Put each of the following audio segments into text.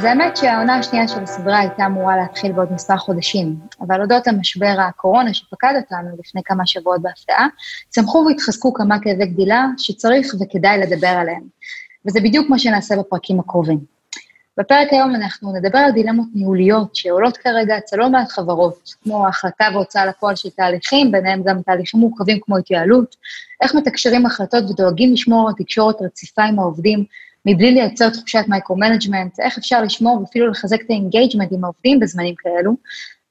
אז האמת שהעונה השנייה של הסדרה הייתה אמורה להתחיל בעוד מספר חודשים, אבל הודות למשבר הקורונה שפקד אותנו לפני כמה שבועות בהפתעה, צמחו והתחזקו כמה כאבי גדילה שצריך וכדאי לדבר עליהם. וזה בדיוק מה שנעשה בפרקים הקרובים. בפרק היום אנחנו נדבר על דילמות ניהוליות שעולות כרגע אצל לא מעט חברות, כמו החלטה והוצאה לפועל של תהליכים, ביניהם גם תהליכים מורכבים כמו התייעלות, איך מתקשרים החלטות ודואגים לשמור על תקשורת רציפה עם העובדים, מבלי לייצר תחושת micro-management, איך אפשר לשמור ואפילו לחזק את ה engagement עם העובדים בזמנים כאלו,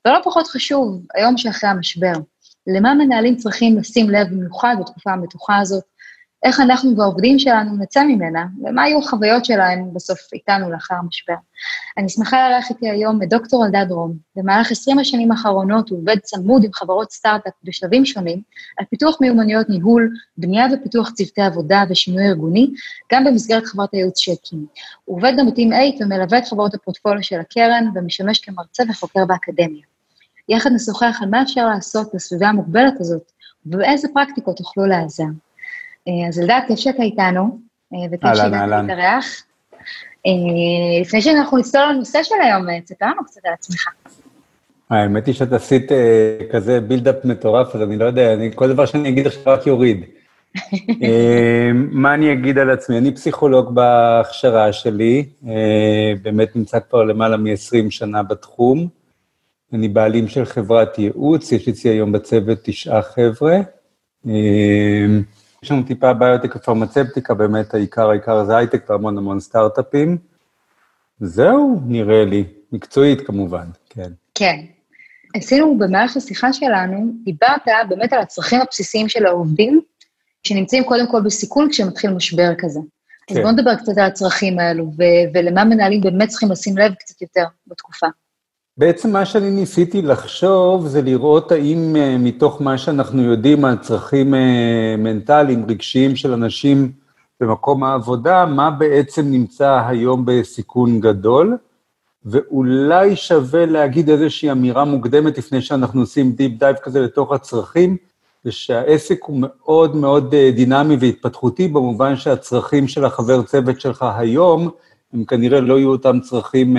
ולא פחות חשוב, היום שאחרי המשבר, למה מנהלים צריכים לשים לב במיוחד בתקופה המתוחה הזאת, איך אנחנו והעובדים שלנו נצא ממנה, ומה יהיו החוויות שלהם בסוף איתנו לאחר המשבר. אני שמחה לארח איתי היום את דוקטור אלדד רום. במהלך 20 השנים האחרונות הוא עובד צמוד עם חברות סטארט-אפ בשלבים שונים, על פיתוח מיומנויות ניהול, בנייה ופיתוח צוותי עבודה ושינוי ארגוני, גם במסגרת חברת הייעוץ שהקים. הוא עובד גם בטים 8 ומלווה את חברות הפורטפוליו של הקרן, ומשמש כמרצה וחוקר באקדמיה. יחד נשוחח על מה אפשר לעשות בסביבה המוגבלת הזאת, ובאיזה פרקטיקות תוכלו להיעזר. אה, אז אלדד, כיף שאתה איתנו, אה, וכיף להתארח. אה, לפני שאנחנו נסתור על הנושא של היום, תספר לנו קצת על עצמך. האמת היא שאת עשית כזה בילדאפ מטורף, אז אני לא יודע, אני, כל דבר שאני אגיד עכשיו רק יוריד. מה אני אגיד על עצמי? אני פסיכולוג בהכשרה שלי, באמת נמצא כבר למעלה מ-20 שנה בתחום. אני בעלים של חברת ייעוץ, יש אצלי היום בצוות תשעה חבר'ה. יש לנו טיפה ביוטק ופרמצפטיקה, באמת העיקר, העיקר זה הייטק והמון המון סטארט-אפים. זהו, נראה לי. מקצועית כמובן, כן. כן. עשינו במהלך השיחה שלנו, דיברת באמת על הצרכים הבסיסיים של העובדים, שנמצאים קודם כל בסיכון כשמתחיל משבר כזה. כן. אז בואו נדבר קצת על הצרכים האלו, ו- ולמה מנהלים באמת צריכים לשים לב קצת יותר בתקופה. בעצם מה שאני ניסיתי לחשוב זה לראות האם uh, מתוך מה שאנחנו יודעים על צרכים uh, מנטליים, רגשיים של אנשים במקום העבודה, מה בעצם נמצא היום בסיכון גדול, ואולי שווה להגיד איזושהי אמירה מוקדמת לפני שאנחנו עושים deep dive כזה לתוך הצרכים, זה שהעסק הוא מאוד מאוד uh, דינמי והתפתחותי, במובן שהצרכים של החבר צוות שלך היום, הם כנראה לא יהיו אותם צרכים...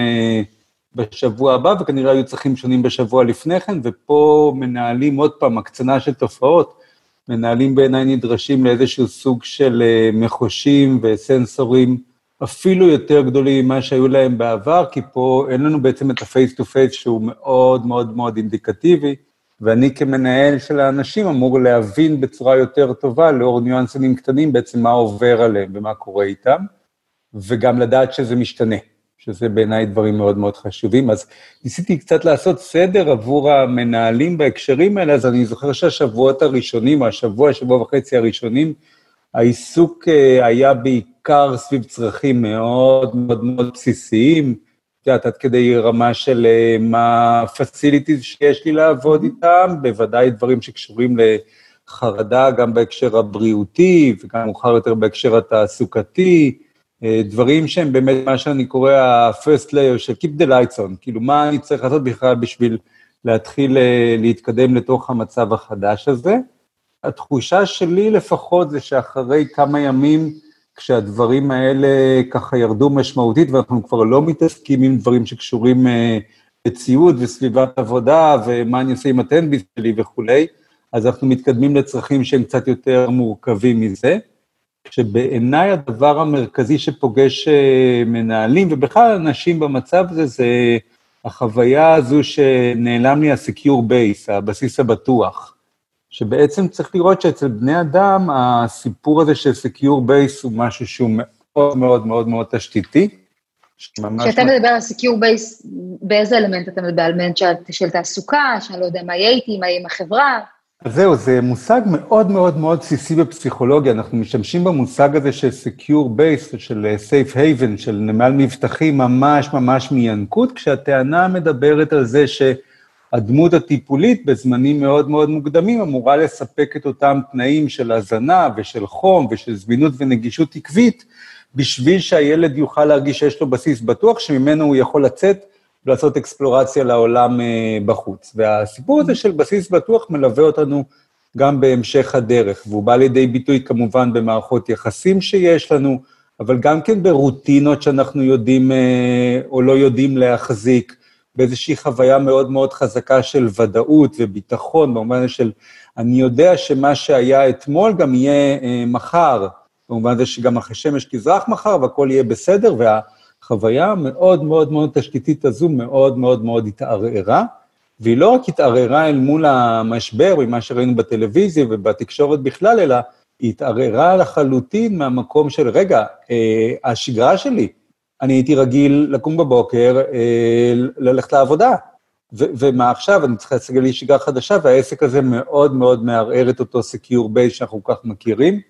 בשבוע הבא, וכנראה היו צרכים שונים בשבוע לפני כן, ופה מנהלים עוד פעם הקצנה של תופעות, מנהלים בעיניי נדרשים לאיזשהו סוג של אה, מחושים וסנסורים אפילו יותר גדולים ממה שהיו להם בעבר, כי פה אין לנו בעצם את ה face to face שהוא מאוד מאוד מאוד אינדיקטיבי, ואני כמנהל של האנשים אמור להבין בצורה יותר טובה, לאור ניואנסים קטנים, בעצם מה עובר עליהם ומה קורה איתם, וגם לדעת שזה משתנה. שזה בעיניי דברים מאוד מאוד חשובים. אז ניסיתי קצת לעשות סדר עבור המנהלים בהקשרים האלה, אז אני זוכר שהשבועות הראשונים, השבוע, שבוע וחצי הראשונים, העיסוק אה, היה בעיקר סביב צרכים מאוד מאוד מאוד בסיסיים, את יודעת, עד כדי רמה של אה, מה ה-facilities שיש לי לעבוד איתם, בוודאי דברים שקשורים לחרדה, גם בהקשר הבריאותי, וגם מאוחר יותר בהקשר התעסוקתי, דברים שהם באמת מה שאני קורא ה-first layer של Keep the lights on, כאילו מה אני צריך לעשות בכלל בשביל להתחיל אה, להתקדם לתוך המצב החדש הזה. התחושה שלי לפחות זה שאחרי כמה ימים, כשהדברים האלה ככה ירדו משמעותית, ואנחנו כבר לא מתעסקים עם דברים שקשורים אה, לציוד וסביבת עבודה, ומה אני עושה עם הטנביס שלי וכולי, אז אנחנו מתקדמים לצרכים שהם קצת יותר מורכבים מזה. שבעיניי הדבר המרכזי שפוגש אה, מנהלים, ובכלל אנשים במצב הזה, זה החוויה הזו שנעלם לי ה-secure base, הבסיס הבטוח. שבעצם צריך לראות שאצל בני אדם, הסיפור הזה של secure base הוא משהו שהוא מאוד מאוד מאוד מאוד תשתיתי. כשאתה מדבר על secure base, באיזה אלמנט אתה מדבר? אלמנט של, של תעסוקה, שאני לא יודע מה יהיה איתי, מה יהיה עם החברה? אז זהו, זה מושג מאוד מאוד מאוד בסיסי בפסיכולוגיה, אנחנו משתמשים במושג הזה של Secure Base, של אה, Safe Haven, של נמל מבטחים, ממש ממש מינקות, כשהטענה מדברת על זה הדמות הטיפולית בזמנים מאוד מאוד מוקדמים אמורה לספק את אותם תנאים של הזנה ושל חום ושל זמינות ונגישות עקבית, בשביל שהילד יוכל להרגיש שיש לו בסיס בטוח, שממנו הוא יכול לצאת ולעשות אקספלורציה לעולם אה, בחוץ. והסיפור הזה של בסיס בטוח מלווה אותנו גם בהמשך הדרך, והוא בא לידי ביטוי כמובן במערכות יחסים שיש לנו, אבל גם כן ברוטינות שאנחנו יודעים אה, או לא יודעים להחזיק, באיזושהי חוויה מאוד מאוד חזקה של ודאות וביטחון, במובן של אני יודע שמה שהיה אתמול גם יהיה אה, מחר, במובן הזה שגם אחרי שמש תזרח מחר והכל יהיה בסדר, והחוויה המאוד מאוד מאוד תשתיתית הזו מאוד מאוד מאוד התערערה, והיא לא רק התערערה אל מול המשבר, ממה שראינו בטלוויזיה ובתקשורת בכלל, אלא היא התערערה לחלוטין מהמקום של, רגע, אה, השגרה שלי, אני הייתי רגיל לקום בבוקר, אה, ללכת לעבודה. ו- ומה עכשיו, אני צריך להסגל לי שגרה חדשה, והעסק הזה מאוד מאוד מערער את אותו secure base שאנחנו כל כך מכירים.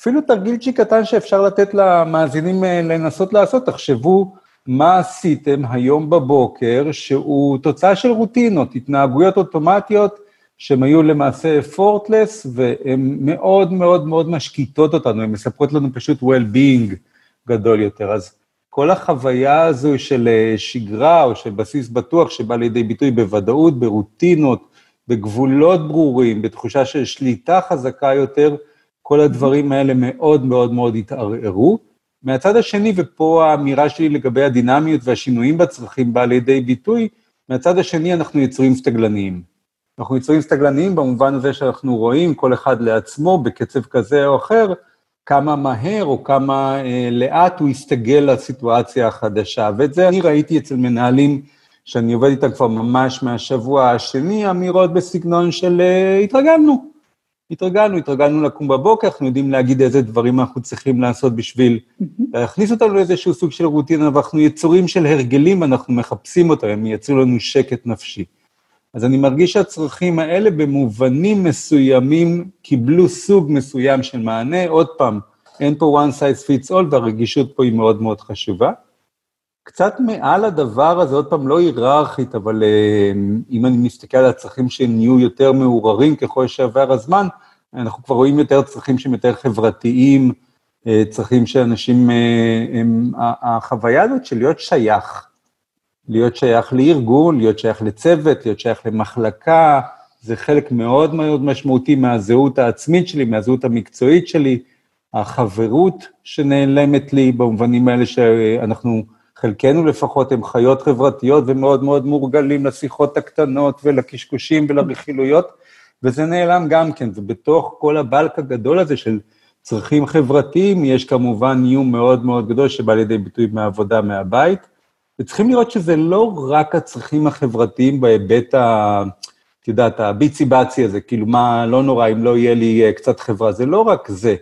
אפילו תרגילצ'י קטן שאפשר לתת למאזינים אה, לנסות לעשות, תחשבו מה עשיתם היום בבוקר, שהוא תוצאה של רוטינות, התנהגויות אוטומטיות, שהן היו למעשה effortless, והן מאוד מאוד מאוד משקיטות אותנו, הן מספרות לנו פשוט well-being גדול יותר. אז כל החוויה הזו של אה, שגרה או של בסיס בטוח שבא לידי ביטוי בוודאות, ברוטינות, בגבולות ברורים, בתחושה של שליטה חזקה יותר, כל הדברים האלה מאוד מאוד מאוד התערערו. מהצד השני, ופה האמירה שלי לגבי הדינמיות והשינויים בצרכים באה לידי ביטוי, מהצד השני אנחנו יצורים סטגלניים. אנחנו יצורים סטגלניים במובן הזה שאנחנו רואים כל אחד לעצמו בקצב כזה או אחר, כמה מהר או כמה אה, לאט הוא יסתגל לסיטואציה החדשה. ואת זה אני ראיתי אצל מנהלים שאני עובד איתם כבר ממש מהשבוע השני, אמירות בסגנון של אה, התרגלנו. התרגלנו, התרגלנו לקום בבוקר, אנחנו יודעים להגיד איזה דברים אנחנו צריכים לעשות בשביל להכניס אותנו לאיזשהו סוג של רוטינה, ואנחנו יצורים של הרגלים, אנחנו מחפשים אותם, הם ייצרו לנו שקט נפשי. אז אני מרגיש שהצרכים האלה במובנים מסוימים קיבלו סוג מסוים של מענה. עוד פעם, אין פה one size fits all, והרגישות פה היא מאוד מאוד חשובה. קצת מעל הדבר הזה, עוד פעם, לא היררכית, אבל אה, אם אני מסתכל על הצרכים שנהיו יותר מעורערים ככל שעבר הזמן, אנחנו כבר רואים יותר צרכים שהם יותר חברתיים, אה, צרכים שאנשים, אה, הם, החוויה הזאת של להיות שייך, להיות שייך לארגון, להיות שייך לצוות, להיות שייך למחלקה, זה חלק מאוד מאוד משמעותי מהזהות העצמית שלי, מהזהות המקצועית שלי, החברות שנעלמת לי במובנים האלה שאנחנו, חלקנו לפחות, הם חיות חברתיות ומאוד מאוד מורגלים לשיחות הקטנות ולקשקושים ולרכילויות, וזה נעלם גם כן, ובתוך כל הבלק הגדול הזה של צרכים חברתיים, יש כמובן איום מאוד מאוד גדול שבא לידי ביטוי מהעבודה מהבית, וצריכים לראות שזה לא רק הצרכים החברתיים בהיבט ה... את יודעת, הביצי-בצי הזה, כאילו מה, לא נורא אם לא יהיה לי אה, קצת חברה, זה לא רק זה.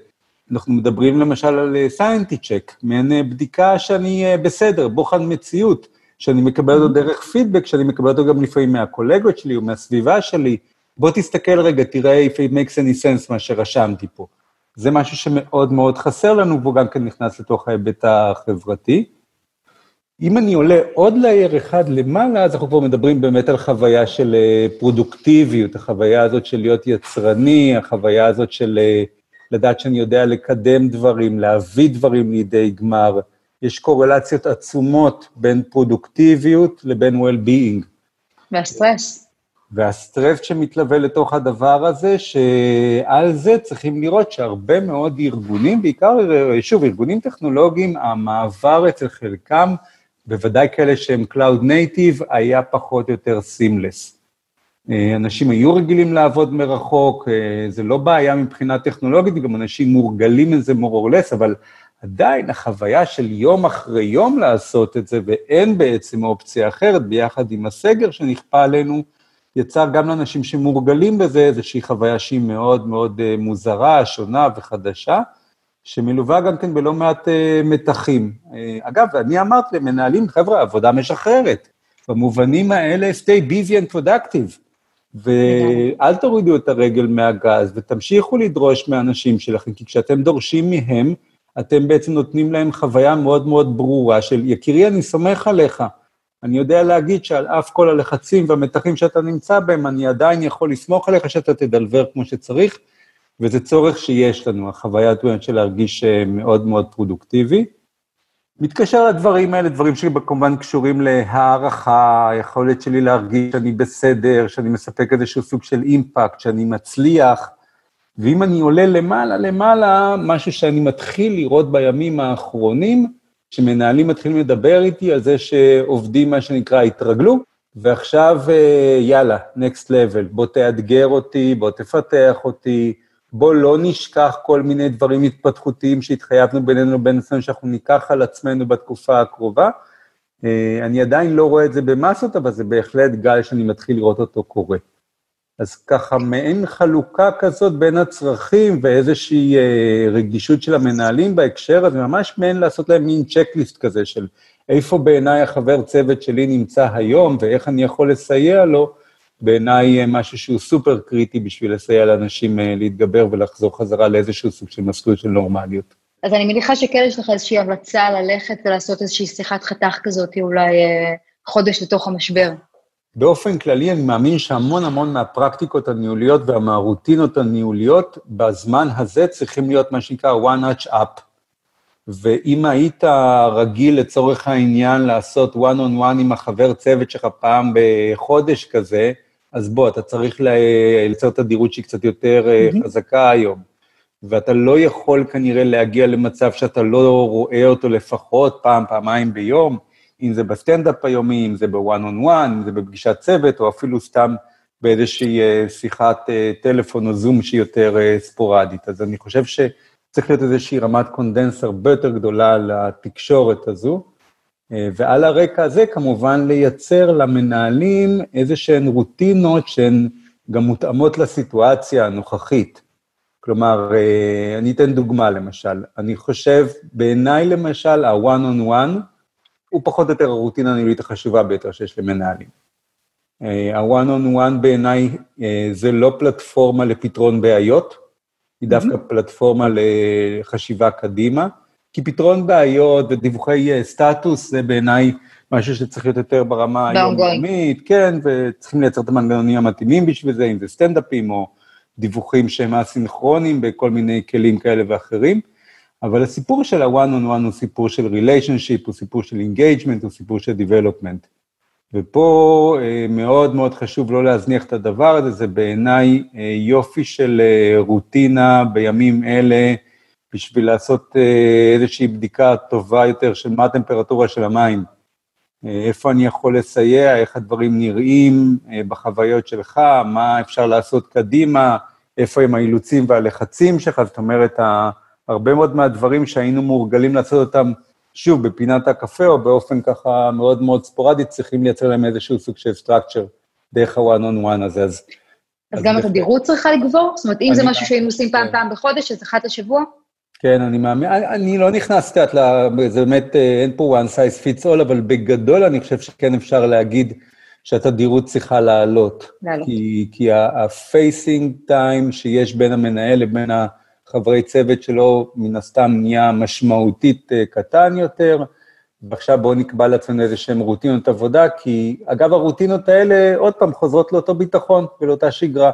אנחנו מדברים למשל על סיינטי צ'ק, מעין אה, בדיקה שאני אה, בסדר, בוחן מציאות, שאני מקבל אותו דרך פידבק, שאני מקבל אותו גם לפעמים מהקולגות שלי או מהסביבה שלי. בוא תסתכל רגע, תראה if it makes any sense מה שרשמתי פה. זה משהו שמאוד מאוד חסר לנו, והוא גם כן נכנס לתוך ההיבט החברתי. אם אני עולה עוד לייר אחד למעלה, אז אנחנו כבר מדברים באמת על חוויה של אה, פרודוקטיביות, החוויה הזאת של להיות יצרני, החוויה הזאת של אה, לדעת שאני יודע לקדם דברים, להביא דברים לידי גמר. יש קורלציות עצומות בין פרודוקטיביות לבין well-being. והסטרס. והסטרס שמתלווה לתוך הדבר הזה, שעל זה צריכים לראות שהרבה מאוד ארגונים, בעיקר, שוב, ארגונים טכנולוגיים, המעבר אצל חלקם, בוודאי כאלה שהם Cloud Native, היה פחות או יותר סימלס. אה, אנשים היו רגילים לעבוד מרחוק, אה, זה לא בעיה מבחינה טכנולוגית, גם אנשים מורגלים מזה more or less, אבל עדיין החוויה של יום אחרי יום לעשות את זה, ואין בעצם אופציה אחרת, ביחד עם הסגר שנכפה עלינו, יצר גם לאנשים שמורגלים בזה איזושהי חוויה שהיא מאוד מאוד אה, מוזרה, שונה וחדשה. שמלווה גם כן בלא מעט מתחים. אגב, אני אמרתי למנהלים, חבר'ה, עבודה משחררת. במובנים האלה, stay busy and productive. ואל תורידו את הרגל מהגז, ותמשיכו לדרוש מהאנשים שלכם, כי כשאתם דורשים מהם, אתם בעצם נותנים להם חוויה מאוד מאוד ברורה של, יקירי, אני סומך עליך, אני יודע להגיד שעל אף כל הלחצים והמתחים שאתה נמצא בהם, אני עדיין יכול לסמוך עליך שאתה תדלבר כמו שצריך, וזה צורך שיש לנו, החוויה הטוענת של להרגיש אה, מאוד מאוד פרודוקטיבי. מתקשר לדברים האלה, דברים שכמובן קשורים להערכה, היכולת שלי להרגיש שאני בסדר, שאני מספק איזשהו סוג של אימפקט, שאני מצליח, ואם אני עולה למעלה למעלה, משהו שאני מתחיל לראות בימים האחרונים, שמנהלים מתחילים לדבר איתי על זה שעובדים, מה שנקרא, התרגלו, ועכשיו אה, יאללה, next level, בוא תאתגר אותי, בוא תפתח אותי, בוא לא נשכח כל מיני דברים התפתחותיים שהתחייבנו בינינו לבין עצמנו, שאנחנו ניקח על עצמנו בתקופה הקרובה. אה, אני עדיין לא רואה את זה במסות, אבל זה בהחלט גל שאני מתחיל לראות אותו קורה. אז ככה מעין חלוקה כזאת בין הצרכים ואיזושהי אה, רגישות של המנהלים בהקשר הזה, ממש מעין לעשות להם מין צ'קליסט כזה של איפה בעיניי החבר צוות שלי נמצא היום ואיך אני יכול לסייע לו, בעיניי אה, משהו שהוא סופר קריטי בשביל לסייע לאנשים אה, להתגבר ולחזור חזרה לאיזשהו סוג של מסלול של נורמליות. אז אני מניחה שכן יש לך איזושהי המלצה ללכת ולעשות איזושהי שיחת חתך כזאת, אולי אה, חודש לתוך המשבר. באופן כללי, אני מאמין שהמון המון מהפרקטיקות הניהוליות ומהרוטינות הניהוליות, בזמן הזה צריכים להיות מה שנקרא one notch up. ואם היית רגיל לצורך העניין לעשות one on one עם החבר צוות שלך פעם בחודש כזה, אז בוא, אתה צריך ליצור תדירות שהיא קצת יותר mm-hmm. חזקה היום. ואתה לא יכול כנראה להגיע למצב שאתה לא רואה אותו לפחות פעם, פעמיים ביום. אם זה בסטנדאפ היומי, אם זה בוואן און וואן, אם זה בפגישת צוות, או אפילו סתם באיזושהי אה, שיחת אה, טלפון או זום שהיא יותר ספורדית. אז אני חושב שצריך להיות איזושהי רמת cadence הרבה יותר גדולה לתקשורת הזו, ועל הרקע הזה כמובן לייצר למנהלים איזה שהן רוטינות שהן גם מותאמות לסיטואציה הנוכחית. כלומר, אני אתן דוגמה למשל, אני חושב, בעיניי למשל, ה-one on one, הוא פחות או יותר הרוטינה הניהולית החשובה ביותר שיש למנהלים. ה-one on one בעיניי אה, זה לא פלטפורמה לפתרון בעיות, היא דווקא mm-hmm. פלטפורמה לחשיבה קדימה, כי פתרון בעיות ודיווחי אה, סטטוס זה בעיניי משהו שצריך להיות יותר ברמה היומיומית, כן, וצריכים לייצר את המנגנונים המתאימים בשביל זה, אם זה סטנדאפים או דיווחים שהם אסינכרונים בכל מיני כלים כאלה ואחרים. אבל הסיפור של ה-one on one הוא סיפור של relationship, הוא סיפור של engagement, הוא סיפור של development. ופה אה, מאוד מאוד חשוב לא להזניח את הדבר הזה, זה בעיניי אה, יופי של רוטינה בימים אלה, בשביל לעשות איזושהי בדיקה טובה יותר של מה הטמפרטורה של המים. איפה אני יכול לסייע, איך הדברים נראים בחוויות שלך, מה אפשר לעשות קדימה, איפה הם האילוצים והלחצים שלך, זאת אומרת, הרבה מאוד מהדברים שהיינו מורגלים לעשות אותם, שוב, בפינת הקפה או באופן ככה מאוד מאוד ספורדי, צריכים לייצר להם איזשהו סוג של structure דרך ה-one on one הזה. אז, אז, אז גם התדירות צריכה לגבור? זאת אומרת, אם זה משהו שהיינו עושים פעם כן. בחודש, אז אחת לשבוע? כן, אני מאמין, אני לא נכנס, יודעת, זה באמת, אה, אין פה one size fits all, אבל בגדול אני חושב שכן אפשר להגיד שהתדירות צריכה לעלות. לעלות. כי, כי ה-facing time שיש בין המנהל לבין ה... חברי צוות שלו מן הסתם נהיה משמעותית אה, קטן יותר, ועכשיו בואו נקבע לעצמנו איזה שהן רוטינות עבודה, כי אגב, הרוטינות האלה עוד פעם חוזרות לאותו ביטחון ולאותה שגרה.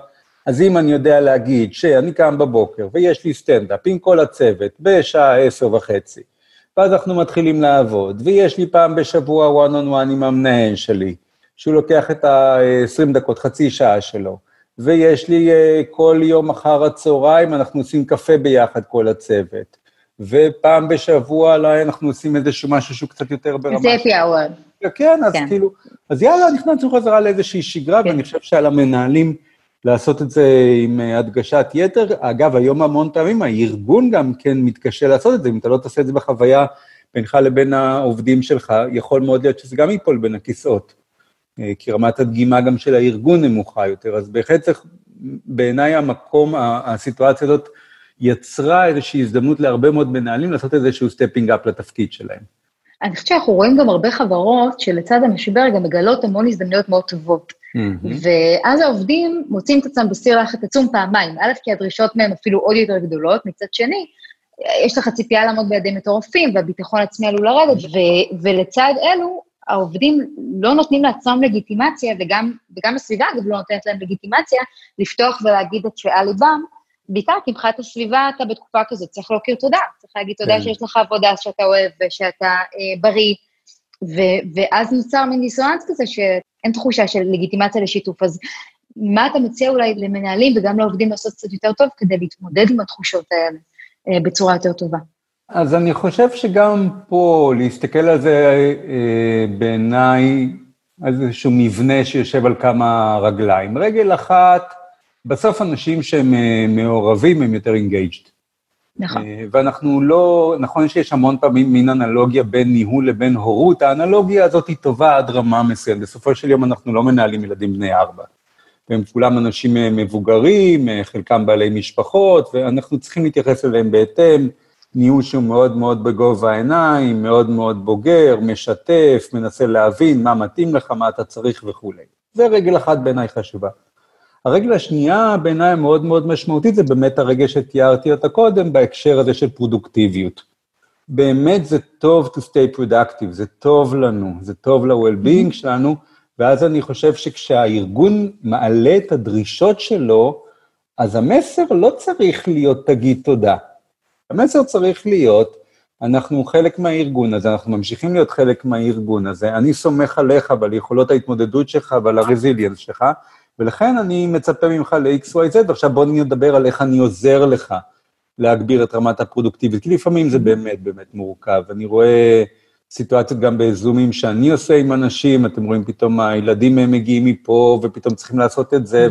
אז אם אני יודע להגיד שאני קם בבוקר ויש לי סטנדאפ עם כל הצוות בשעה עשר וחצי, ואז אנחנו מתחילים לעבוד, ויש לי פעם בשבוע one on one עם המנהל שלי, שהוא לוקח את ה-20 דקות, חצי שעה שלו, ויש לי uh, כל יום אחר הצהריים, אנחנו עושים קפה ביחד, כל הצוות. ופעם בשבוע אולי אנחנו עושים איזשהו משהו שהוא קצת יותר ברמה... זה אפי האוור. כן, אז כן. כאילו, אז יאללה, נכנסנו חזרה לאיזושהי שגרה, כן. ואני חושב שעל המנהלים לעשות את זה עם אה, הדגשת יתר. אגב, היום המון פעמים הארגון גם כן מתקשה לעשות את זה, אם אתה לא תעשה את זה בחוויה בינך לבין העובדים שלך, יכול מאוד להיות שזה גם ייפול בין הכיסאות. אה, כי רמת הדגימה גם של הארגון נמוכה יותר, אז בהחלט צריך, בעיניי המקום, הסיטואציה הזאת יצרה איזושהי הזדמנות להרבה מאוד מנהלים לעשות איזשהו stepping up לתפקיד שלהם. אני חושבת שאנחנו רואים גם הרבה חברות שלצד המשבר גם מגלות המון הזדמנויות מאוד טובות. Mm-hmm. ואז העובדים מוצאים את עצמם בסיר לחץ עצום פעמיים. א', כי הדרישות מהם אפילו עוד יותר גדולות, מצד שני, יש לך ציפייה לעמוד בידי מטורפים, והביטחון העצמי עלול לרדת, ו- ולצד אלו, העובדים לא נותנים לעצמם לגיטימציה, וגם, וגם הסביבה, אגב, לא נותנת להם לגיטימציה, לפתוח ולהגיד את שעל ליבם, בעיקר כי מבחינת הסביבה אתה בתקופה כזאת, צריך להכיר תודה, צריך להגיד תודה כן. שיש לך עבודה שאתה אוהב ושאתה אה, בריא, ו- ואז נוצר מין דיסוננס כזה שאין תחושה של לגיטימציה לשיתוף. אז מה אתה מציע אולי למנהלים וגם לעובדים לעשות קצת יותר טוב כדי להתמודד עם התחושות האלה אה, בצורה יותר טובה? אז אני חושב שגם פה, להסתכל על זה אה, בעיניי, איזשהו מבנה שיושב על כמה רגליים. רגל אחת, בסוף אנשים שהם אה, מעורבים הם יותר engaged. נכון. אה, ואנחנו לא, נכון שיש המון פעמים מין אנלוגיה בין ניהול לבין הורות, האנלוגיה הזאת היא טובה עד רמה מסוימת. בסופו של יום אנחנו לא מנהלים ילדים בני ארבע. והם כולם אנשים אה, מבוגרים, אה, חלקם בעלי משפחות, ואנחנו צריכים להתייחס אליהם בהתאם. ניהול שהוא מאוד מאוד בגובה העיניים, מאוד מאוד בוגר, משתף, מנסה להבין מה מתאים לך, מה אתה צריך וכולי. זה רגל אחת בעיניי חשובה. הרגל השנייה בעיניי מאוד מאוד משמעותית, זה באמת הרגל שתיארתי אותה קודם, בהקשר הזה של פרודוקטיביות. באמת זה טוב to stay productive, זה טוב לנו, זה טוב ל-well-being שלנו, ואז אני חושב שכשהארגון מעלה את הדרישות שלו, אז המסר לא צריך להיות תגיד תודה. המסר צריך להיות, אנחנו חלק מהארגון הזה, אנחנו ממשיכים להיות חלק מהארגון הזה, אני סומך עליך ועל יכולות ההתמודדות שלך ועל הרזיליאנס שלך, ולכן אני מצפה ממך ל-XYZ, ועכשיו בוא נדבר על איך אני עוזר לך להגביר את רמת הפרודוקטיביות, כי לפעמים זה באמת באמת מורכב. אני רואה סיטואציות גם בזומים שאני עושה עם אנשים, אתם רואים פתאום הילדים הם מגיעים מפה, ופתאום צריכים לעשות את זה,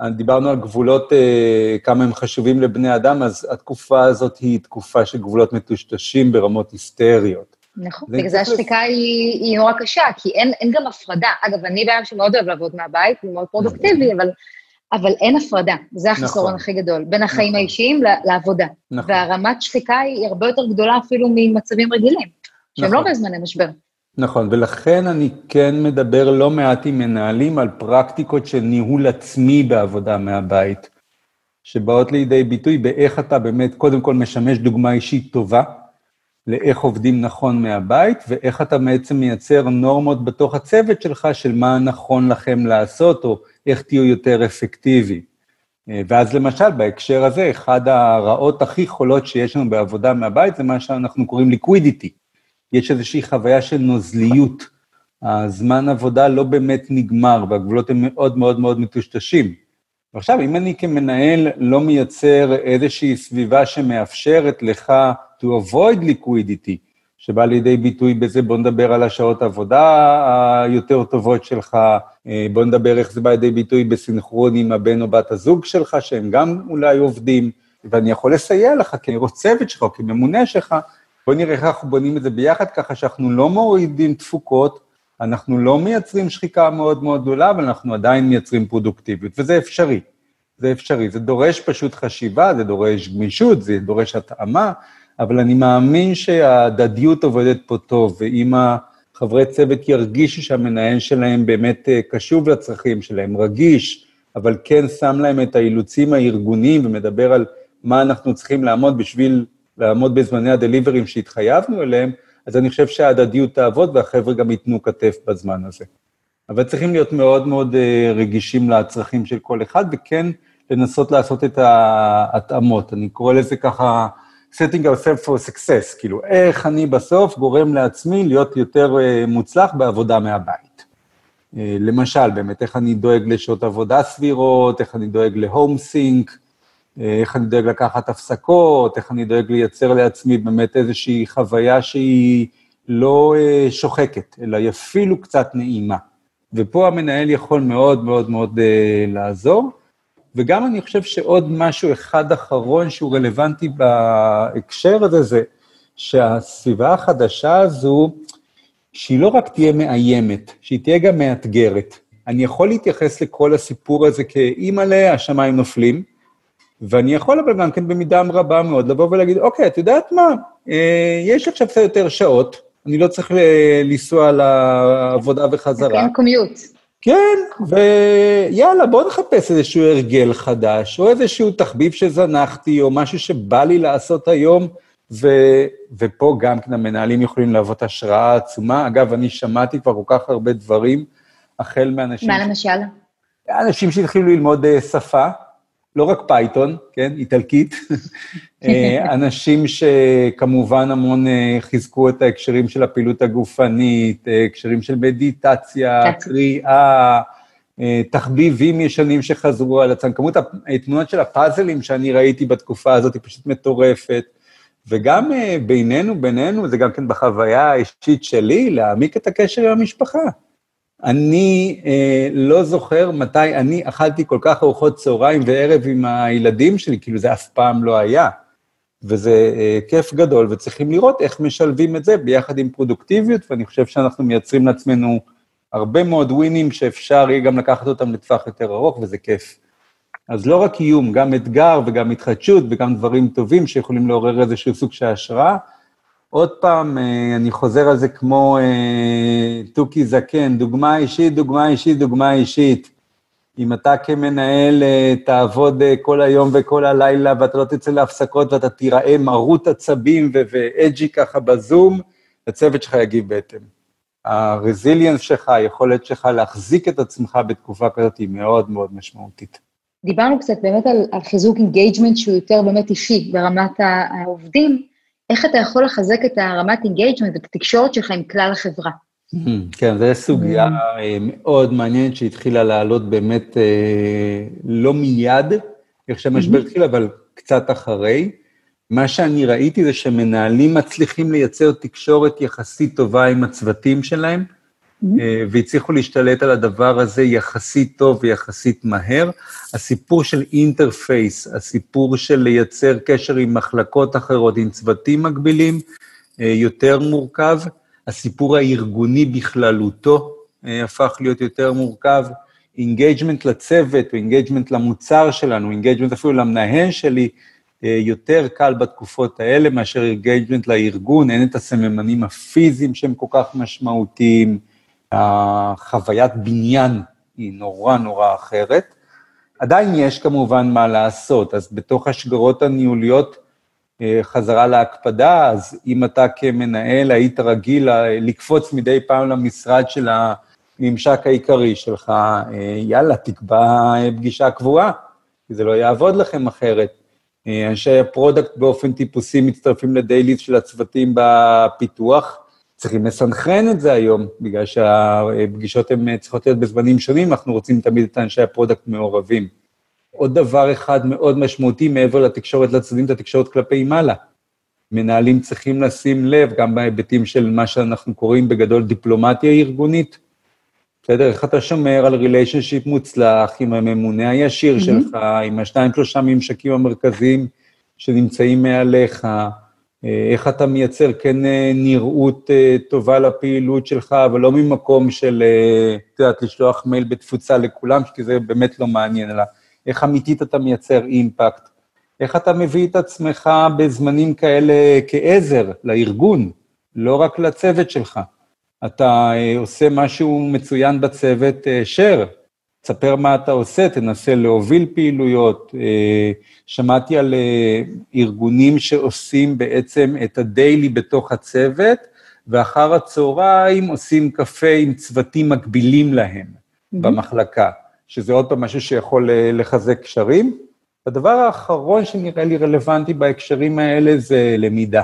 ודיברנו על גבולות, אה, כמה הם חשובים לבני אדם, אז התקופה הזאת היא תקופה של גבולות מטושטשים ברמות היסטריות. נכון, בגלל זה צריך השחיקה היא, היא נורא קשה, כי אין, אין גם הפרדה. אגב, אני אדם שמאוד אוהב לעבוד מהבית, הוא מאוד פרודוקטיבי, אבל, אבל אין הפרדה. זה החסרון נכון. הכי גדול, בין החיים נכון. האישיים לעבודה. נכון. והרמת שחיקה היא הרבה יותר גדולה אפילו ממצבים רגילים, שהם לא נכון. בזמני משבר. נכון, ולכן אני כן מדבר לא מעט עם מנהלים על פרקטיקות של ניהול עצמי בעבודה מהבית, שבאות לידי ביטוי באיך אתה באמת, קודם כל משמש דוגמה אישית טובה, לאיך עובדים נכון מהבית, ואיך אתה בעצם מייצר נורמות בתוך הצוות שלך של מה נכון לכם לעשות, או איך תהיו יותר אפקטיבי. אה, ואז למשל, בהקשר הזה, אחד הרעות הכי חולות שיש לנו בעבודה מהבית, זה מה שאנחנו קוראים ליקווידיטי. יש איזושהי חוויה של נוזליות. הזמן עבודה לא באמת נגמר, והגבולות הם מאוד מאוד מאוד מטושטשים. ועכשיו, אם אני כמנהל לא מייצר איזושהי סביבה שמאפשרת לך to avoid liquidity, שבא לידי ביטוי בזה, בוא נדבר על השעות עבודה היותר טובות שלך, אה, בוא נדבר איך זה בא לידי ביטוי בסינכרון עם הבן או בת הזוג שלך, שהם גם אולי עובדים, ואני יכול לסייע לך כראש צוות שלך או כממונה שלך, בוא נראה איך אנחנו בונים את זה ביחד, ככה שאנחנו לא מורידים תפוקות, אנחנו לא מייצרים שחיקה מאוד מאוד גדולה, אבל אנחנו עדיין מייצרים פרודוקטיביות, וזה אפשרי. זה אפשרי. זה דורש פשוט חשיבה, זה דורש גמישות, זה דורש התאמה, אבל אני מאמין שההדדיות עובדת פה טוב, ואם החברי צוות ירגישו שהמנהל שלהם באמת אה, קשוב לצרכים שלהם, רגיש, אבל כן שם להם את האילוצים הארגוניים ומדבר על מה אנחנו צריכים לעמוד בשביל לעמוד בזמני הדליברים שהתחייבנו אליהם, אז אני חושב שההדדיות תעבוד והחבר'ה גם ייתנו כתף בזמן הזה. אבל צריכים להיות מאוד מאוד אה, רגישים לצרכים של כל אחד, וכן לנסות לעשות את ההתאמות. אני קורא לזה ככה, setting ourselves for success, כאילו, איך אני בסוף גורם לעצמי להיות יותר אה, מוצלח בעבודה מהבית. אה, למשל, באמת, איך אני דואג לשעות עבודה סבירות, איך אני דואג להום סינק, איך אני דואג לקחת הפסקות, איך אני דואג לייצר לעצמי באמת איזושהי חוויה שהיא לא אה, שוחקת, אלא היא אפילו קצת נעימה. ופה המנהל יכול מאוד מאוד מאוד אה, לעזור. וגם אני חושב שעוד משהו אחד אחרון שהוא רלוונטי בהקשר הזה, זה שהסביבה החדשה הזו, שהיא לא רק תהיה מאיימת, שהיא תהיה גם מאתגרת. אני יכול להתייחס לכל הסיפור הזה כאימא'לה, השמיים נופלים, ואני יכול אבל גם כן במידה רבה מאוד לבוא ולהגיד, אוקיי, את יודעת מה, אה, יש עכשיו קצת יותר שעות, אני לא צריך לנסוע לעבודה וחזרה. כן, קומיוט. כן, ויאללה, בוא נחפש איזשהו הרגל חדש, או איזשהו תחביב שזנחתי, או משהו שבא לי לעשות היום, ו, ופה גם כן המנהלים יכולים להוות השראה עצומה. אגב, אני שמעתי כבר כל כך הרבה דברים, החל מאנשים... מה למשל? אנשים שהתחילו ללמוד אה, שפה, לא רק Python, כן, איטלקית, אה, אנשים שכמובן המון אה, חיזקו את ההקשרים של הפעילות הגופנית, הקשרים של מדיטציה, קריאה, תחביבים ישנים שחזרו על עצמם. כמות התמונות של הפאזלים שאני ראיתי בתקופה הזאת היא פשוט מטורפת. וגם בינינו, בינינו, זה גם כן בחוויה האישית שלי, להעמיק את הקשר עם המשפחה. אני אה, לא זוכר מתי אני אכלתי כל כך ארוחות צהריים וערב עם הילדים שלי, כאילו זה אף פעם לא היה. וזה אה, כיף גדול, וצריכים לראות איך משלבים את זה ביחד עם פרודוקטיביות, ואני חושב שאנחנו מייצרים לעצמנו הרבה מאוד ווינים שאפשר יהיה גם לקחת אותם לטווח יותר ארוך, וזה כיף. אז לא רק איום, גם אתגר וגם התחדשות וגם דברים טובים שיכולים לעורר איזשהו סוג של השראה, עוד פעם, אה, אני חוזר על זה כמו אה, תוכי זקן, דוגמה אישית, דוגמה אישית, דוגמה אישית. אם אתה כמנהל אה, תעבוד כל היום וכל הלילה ואתה לא תצא להפסקות ואתה תיראה מרוט עצבים ואג'י ככה בזום, הצוות שלך יגיב בהתאם. ה resilience שלך, היכולת שלך להחזיק את עצמך בתקופה כזאת היא מאוד מאוד משמעותית. דיברנו קצת באמת על, על חיזוק engagement שהוא יותר באמת אישי ברמת העובדים, איך אתה יכול לחזק את הרמת engagement ואת התקשורת שלך עם כלל החברה. כן, זו סוגיה אה, מאוד מעניינת שהתחילה לעלות באמת אה, לא מיד, איך שהמשבר התחיל, אבל קצת אחרי. מה שאני ראיתי זה שמנהלים מצליחים לייצר תקשורת יחסית טובה עם הצוותים שלהם, אה, והצליחו להשתלט על הדבר הזה יחסית טוב ויחסית מהר. הסיפור של interface, הסיפור של לייצר קשר עם מחלקות אחרות, עם צוותים מקבילים, יותר מורכב. הסיפור הארגוני בכללותו אה, הפך להיות יותר מורכב. engagement לצוות engagement למוצר שלנו, engagement אפילו למנהל שלי, יותר קל בתקופות האלה מאשר engagement לארגון, אין את הסממנים הפיזיים שהם כל כך משמעותיים, החוויית בניין היא נורא נורא אחרת. עדיין יש כמובן מה לעשות, אז בתוך השגרות הניהוליות, אה, חזרה להקפדה, אז אם אתה כמנהל היית רגיל לקפוץ מדי פעם למשרד של הממשק העיקרי שלך, אה, יאללה, תקבע אה, פגישה קבועה, כי זה לא יעבוד לכם אחרת. אנשי ה product באופן טיפוסי מצטרפים ל dailies של הצוותים בפיתוח, צריכים לסנכרן את זה היום, בגלל שהפגישות הן צריכות להיות בזמנים שונים, אנחנו רוצים תמיד את אנשי ה product מעורבים. עוד דבר אחד מאוד משמעותי מעבר לתקשורת לצדדים, את התקשורת כלפי מעלה. מנהלים צריכים לשים לב, גם בהיבטים של מה שאנחנו קוראים בגדול דיפלומטיה ארגונית. בסדר, איך אתה שומר על ריליישנשיפ מוצלח עם הממונה הישיר mm-hmm. שלך, עם השניים, שלושה ממשקים המרכזיים שנמצאים מעליך, אה, איך אתה מייצר כן אה, נראות אה, טובה לפעילות שלך, אבל לא ממקום של, את יודעת, לשלוח מייל בתפוצה לכולם, כי זה באמת לא מעניין, אלא איך אמיתית אתה מייצר אימפקט, איך אתה מביא את עצמך בזמנים כאלה כעזר לארגון, לא רק לצוות שלך. אתה עושה משהו מצוין בצוות, share, תספר מה אתה עושה, תנסה להוביל פעילויות. אה, שמעתי על אה, ארגונים שעושים בעצם את הדיילי בתוך הצוות, ואחר הצהריים עושים קפה עם צוותים מקבילים להם mm-hmm. במחלקה, שזה עוד פעם משהו שיכול אה, לחזק קשרים. הדבר האחרון שנראה לי רלוונטי בהקשרים האלה זה למידה.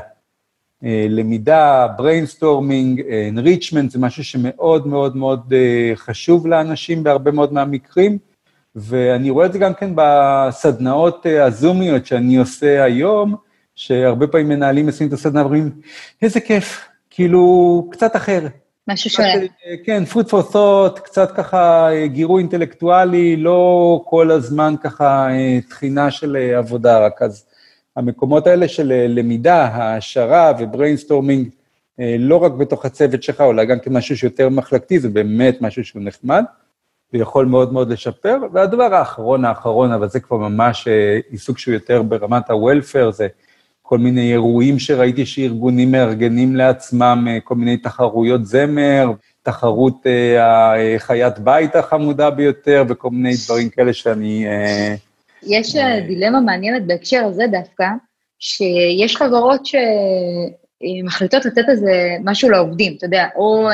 אה, למידה, brainstorming, enrichment, זה משהו שמאוד מאוד מאוד אה, חשוב לאנשים בהרבה מאוד מהמקרים, ואני רואה את זה גם כן בסדנאות הזומיות שאני עושה היום, שהרבה פעמים מנהלים עושים את הסדנה ואומרים, איזה כיף, כאילו, קצת אחר. משהו שונה. כן, food for thought, קצת ככה גירוי אינטלקטואלי, לא כל הזמן ככה תחינה של עבודה, רק אז המקומות האלה של אה, למידה, העשרה ו brainstorming, אה, לא רק בתוך הצוות שלך, אולי גם כמשהו שיותר מחלקתי, זה באמת משהו שהוא נחמד, ויכול מאוד מאוד לשפר. והדבר האחרון האחרון, אבל זה כבר ממש אה, עיסוק שהוא יותר ברמת ה-welfare, זה כל מיני אירועים שראיתי שארגונים מארגנים לעצמם, כל מיני תחרויות זמר, תחרות החיית בית החמודה ביותר, וכל מיני דברים כאלה שאני... יש אה, דילמה מעניינת בהקשר הזה דווקא, שיש חברות שמחליטות לתת איזה משהו לעובדים, אתה יודע, או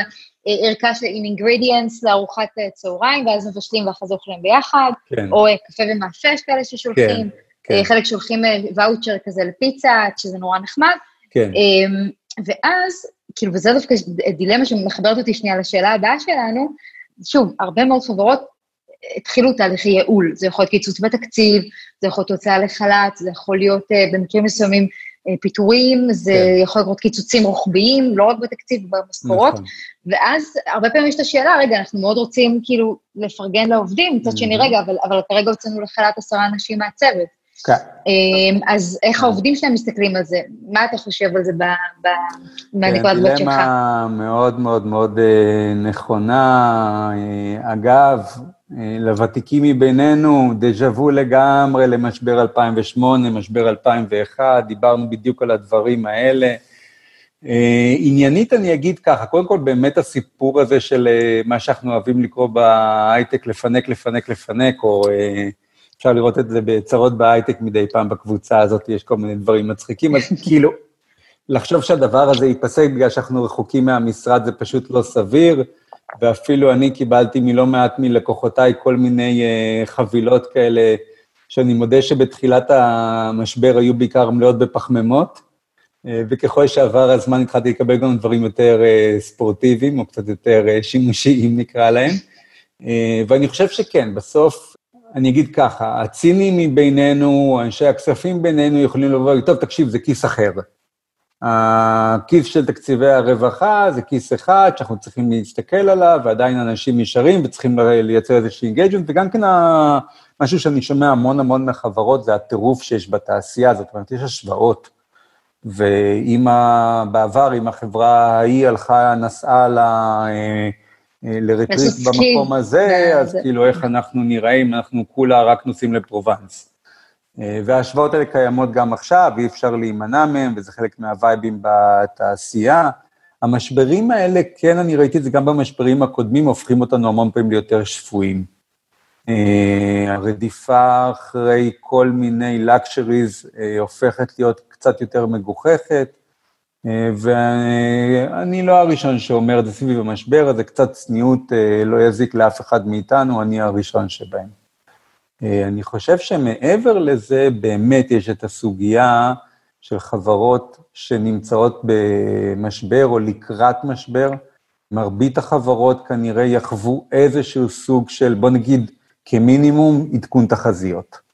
ערכה עם אינגרדיאנס לארוחת צהריים, ואז מבשלים ואחרי זה אוכלים ביחד, כן. או קפה ומאפה יש כאלה ששולחים, כן, כן. חלק שולחים ואוצ'ר כזה לפיצה, שזה נורא נחמד. כן. אמ, ואז, כאילו, וזה דווקא דילמה שמחברת אותי שנייה לשאלה הבאה שלנו, שוב, הרבה מאוד חברות התחילו תהליכי ייעול, זה יכול להיות קיצוץ בתקציב, זה יכול להיות הוצאה לחל"ת, זה יכול להיות uh, במקרים מסוימים פיטורים, זה כן. יכול להיות קיצוצים רוחביים, לא רק בתקציב, במשכורות, נכון. ואז הרבה פעמים יש את השאלה, רגע, אנחנו מאוד רוצים כאילו לפרגן לעובדים, מצד שני, רגע, אבל, אבל כרגע הוצאנו לחל"ת עשרה אנשים מהצוות. כן. אמ, אז איך העובדים שלהם מסתכלים על זה? מה אתה חושב על זה מהנקודת מבט שלך? דילמה מאוד מאוד מאוד אה, נכונה. אה, אגב, אה, לוותיקים מבינינו, דז'ה וו לגמרי למשבר 2008, משבר 2001, דיברנו בדיוק על הדברים האלה. עניינית אני אגיד ככה, קודם כל באמת הסיפור הזה של מה שאנחנו אוהבים לקרוא בהייטק, לפנק, לפנק, לפנק, או אפשר לראות את זה בצרות בהייטק מדי פעם בקבוצה הזאת, יש כל מיני דברים מצחיקים, אז כאילו, לחשוב שהדבר הזה ייפסק בגלל שאנחנו רחוקים מהמשרד זה פשוט לא סביר, ואפילו אני קיבלתי מלא מעט מלקוחותיי כל מיני uh, חבילות כאלה, שאני מודה שבתחילת המשבר היו בעיקר מלאות בפחמימות, uh, וככל שעבר הזמן התחלתי לקבל גם דברים יותר uh, ספורטיביים, או קצת יותר uh, שימושיים נקרא להם. Uh, ואני חושב שכן, בסוף אני אגיד ככה, הצינים מבינינו, אנשי הכספים בינינו יכולים לבוא, טוב, תקשיב, זה כיס אחר. הכיס של תקציבי הרווחה זה כיס אחד שאנחנו צריכים להסתכל עליו, ועדיין אנשים נשארים וצריכים לייצר איזושהי engagement, וגם כן משהו שאני שומע המון המון מחברות זה הטירוף שיש בתעשייה, זאת אומרת, יש השוואות. ואם בעבר, אם החברה ההיא הלכה, נסעה ל... אה, ל retreat במקום הזה, אז כאילו איך אנחנו נראה אם אנחנו כולה רק נוסעים לפרובנס. אה, וההשוואות האלה קיימות גם עכשיו, אי אפשר להימנע מהם, וזה חלק מהווייבים בתעשייה. המשברים האלה, כן, אני ראיתי את זה גם במשברים הקודמים, הופכים אותנו המון פעמים ליותר שפויים. אה, הרדיפה אחרי כל מיני luxuries הופכת להיות קצת יותר מגוחכת. ואני לא הראשון שאומר את זה סביב המשבר הזה, קצת צניעות אה, לא יזיק לאף אחד מאיתנו, אני הראשון שבהם. אה, אני חושב שמעבר לזה, באמת יש את הסוגיה של חברות שנמצאות במשבר או לקראת משבר. מרבית החברות כנראה יחוו איזשהו סוג של, בוא נגיד, כמינימום עדכון תחזיות.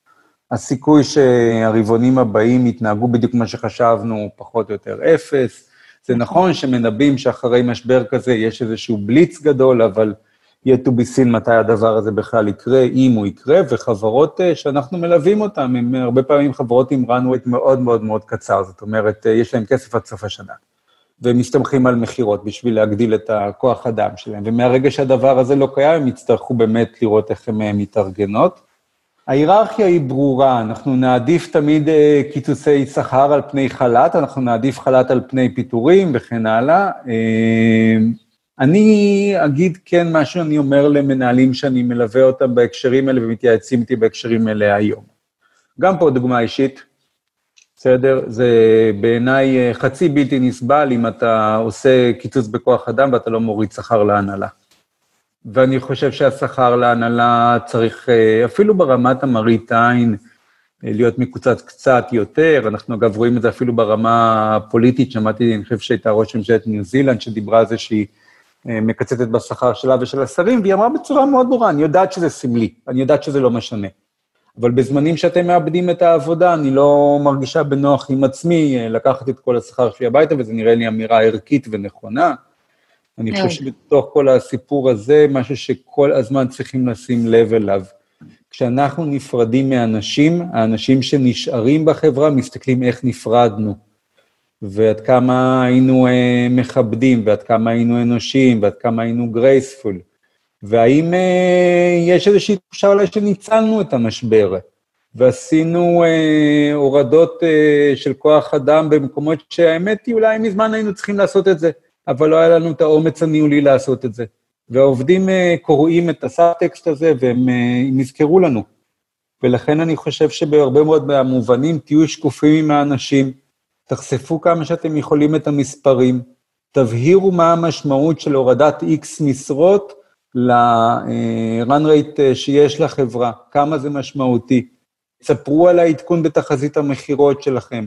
הסיכוי שהרבעונים הבאים יתנהגו בדיוק כמו שחשבנו, פחות או יותר אפס. זה נכון שמנבאים שאחרי משבר כזה יש איזשהו בליץ גדול, אבל יהיה to be seen מתי הדבר הזה בכלל יקרה, אם הוא יקרה, וחברות אה, שאנחנו מלווים אותן, הן הרבה פעמים חברות עם runway מאוד מאוד מאוד קצר, זאת אומרת, אה, יש להן כסף עד סוף השנה. והם מסתמכים על מכירות בשביל להגדיל את הכוח אדם שלהם, ומהרגע שהדבר הזה לא קיים, הם יצטרכו באמת לראות איך הן אה, מתארגנות. ההיררכיה היא ברורה, אנחנו נעדיף תמיד אה, קיצוצי שכר על פני חל"ת, אנחנו נעדיף חל"ת על פני פיטורים וכן הלאה. אה, אני אגיד כן מה שאני אומר למנהלים שאני מלווה אותם בהקשרים האלה ומתייעצים איתי בהקשרים האלה היום. גם פה דוגמה אישית, בסדר? זה בעיניי אה, חצי בלתי נסבל אם אתה עושה קיצוץ בכוח אדם ואתה לא מוריד שכר להנהלה. ואני חושב שהשכר להנהלה צריך, אה, אפילו ברמת המראית עין, אה, להיות מקוצץ קצת יותר. אנחנו אגב רואים את זה אפילו ברמה הפוליטית, שמעתי, אני חושב שהייתה ראש ממשלת ניו זילנד, שדיברה על זה שהיא אה, מקצצת בשכר שלה ושל השרים, והיא אמרה בצורה מאוד ברורה, אני יודעת שזה סמלי, אני יודעת שזה לא משנה. אבל בזמנים שאתם מאבדים את העבודה, אני לא מרגישה בנוח עם עצמי לקחת את כל השכר שלי הביתה, וזה נראה לי אמירה ערכית ונכונה. אני חושב שבתוך כל הסיפור הזה, משהו שכל הזמן צריכים לשים לב אליו. כשאנחנו נפרדים מאנשים, האנשים שנשארים בחברה מסתכלים איך נפרדנו, ועד כמה היינו אה, מכבדים, ועד כמה היינו אנושיים, ועד כמה היינו גרייספול. והאם אה, יש איזושהי תחושה אולי שניצלנו את המשבר, ועשינו אה, הורדות אה, של כוח אדם במקומות שהאמת היא, אולי מזמן היינו צריכים לעשות את זה. אבל לא היה לנו את האומץ הניהולי לעשות את זה. והעובדים uh, קוראים את הסאבטקסט הזה והם uh, יזכרו לנו. ולכן אני חושב שבהרבה מאוד מהמובנים תהיו שקופים עם האנשים, תחשפו כמה שאתם יכולים את המספרים, תבהירו מה המשמעות של הורדת X משרות ל-run rate שיש לחברה, כמה זה משמעותי. ספרו על העדכון בתחזית המכירות שלכם.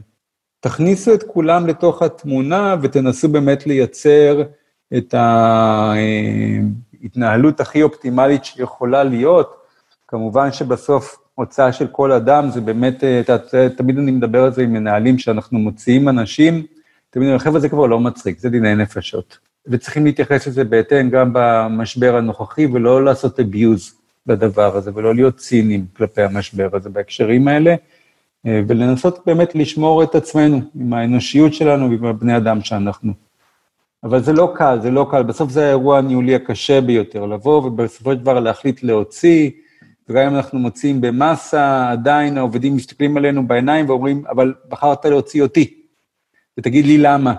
תכניסו את כולם לתוך התמונה ותנסו באמת לייצר את ההתנהלות הכי אופטימלית שיכולה להיות. כמובן שבסוף הוצאה של כל אדם זה באמת, תמיד אני מדבר על זה עם מנהלים, שאנחנו מוציאים אנשים, תמיד אני אומר, חבר'ה, זה כבר לא מצחיק, זה דיני נפשות. וצריכים להתייחס לזה בהתאם גם במשבר הנוכחי, ולא לעשות abuse לדבר הזה, ולא להיות ציניים כלפי המשבר הזה בהקשרים האלה, ולנסות באמת לשמור את עצמנו עם האנושיות שלנו ועם הבני אדם שאנחנו. אבל זה לא קל, זה לא קל. בסוף זה האירוע הניהולי הקשה ביותר, לבוא ובסופו של דבר להחליט להוציא, וגם אם אנחנו מוציאים במאסה, עדיין העובדים מסתכלים עלינו בעיניים ואומרים, אבל בחרת להוציא אותי, ותגיד לי למה.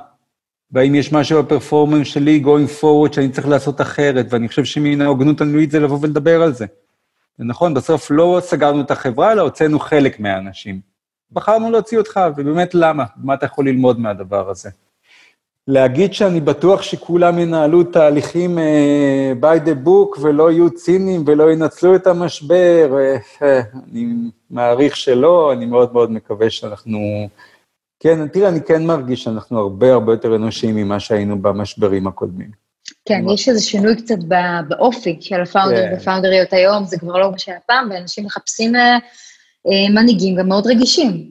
והאם יש משהו בפרפורמנס שלי, going forward, שאני צריך לעשות אחרת, ואני חושב שמן ההוגנות הניהולית זה לבוא ולדבר על זה. ונכון, בסוף לא סגרנו את החברה, אלא הוצאנו חלק מהאנשים. בחרנו להוציא אותך, ובאמת למה? מה אתה יכול ללמוד מהדבר הזה? להגיד שאני בטוח שכולם ינהלו תהליכים uh, by the book ולא יהיו ציניים ולא ינצלו את המשבר, uh, אני מעריך שלא, אני מאוד מאוד מקווה שאנחנו... כן, תראה, אני כן מרגיש שאנחנו הרבה הרבה יותר אנושיים ממה שהיינו במשברים הקודמים. כן, יש איזה שינוי קצת באופי של הפאונדר כן. ופאונדריות היום, זה כבר לא מה שהיה פעם, ואנשים מחפשים uh, uh, מנהיגים גם מאוד רגישים.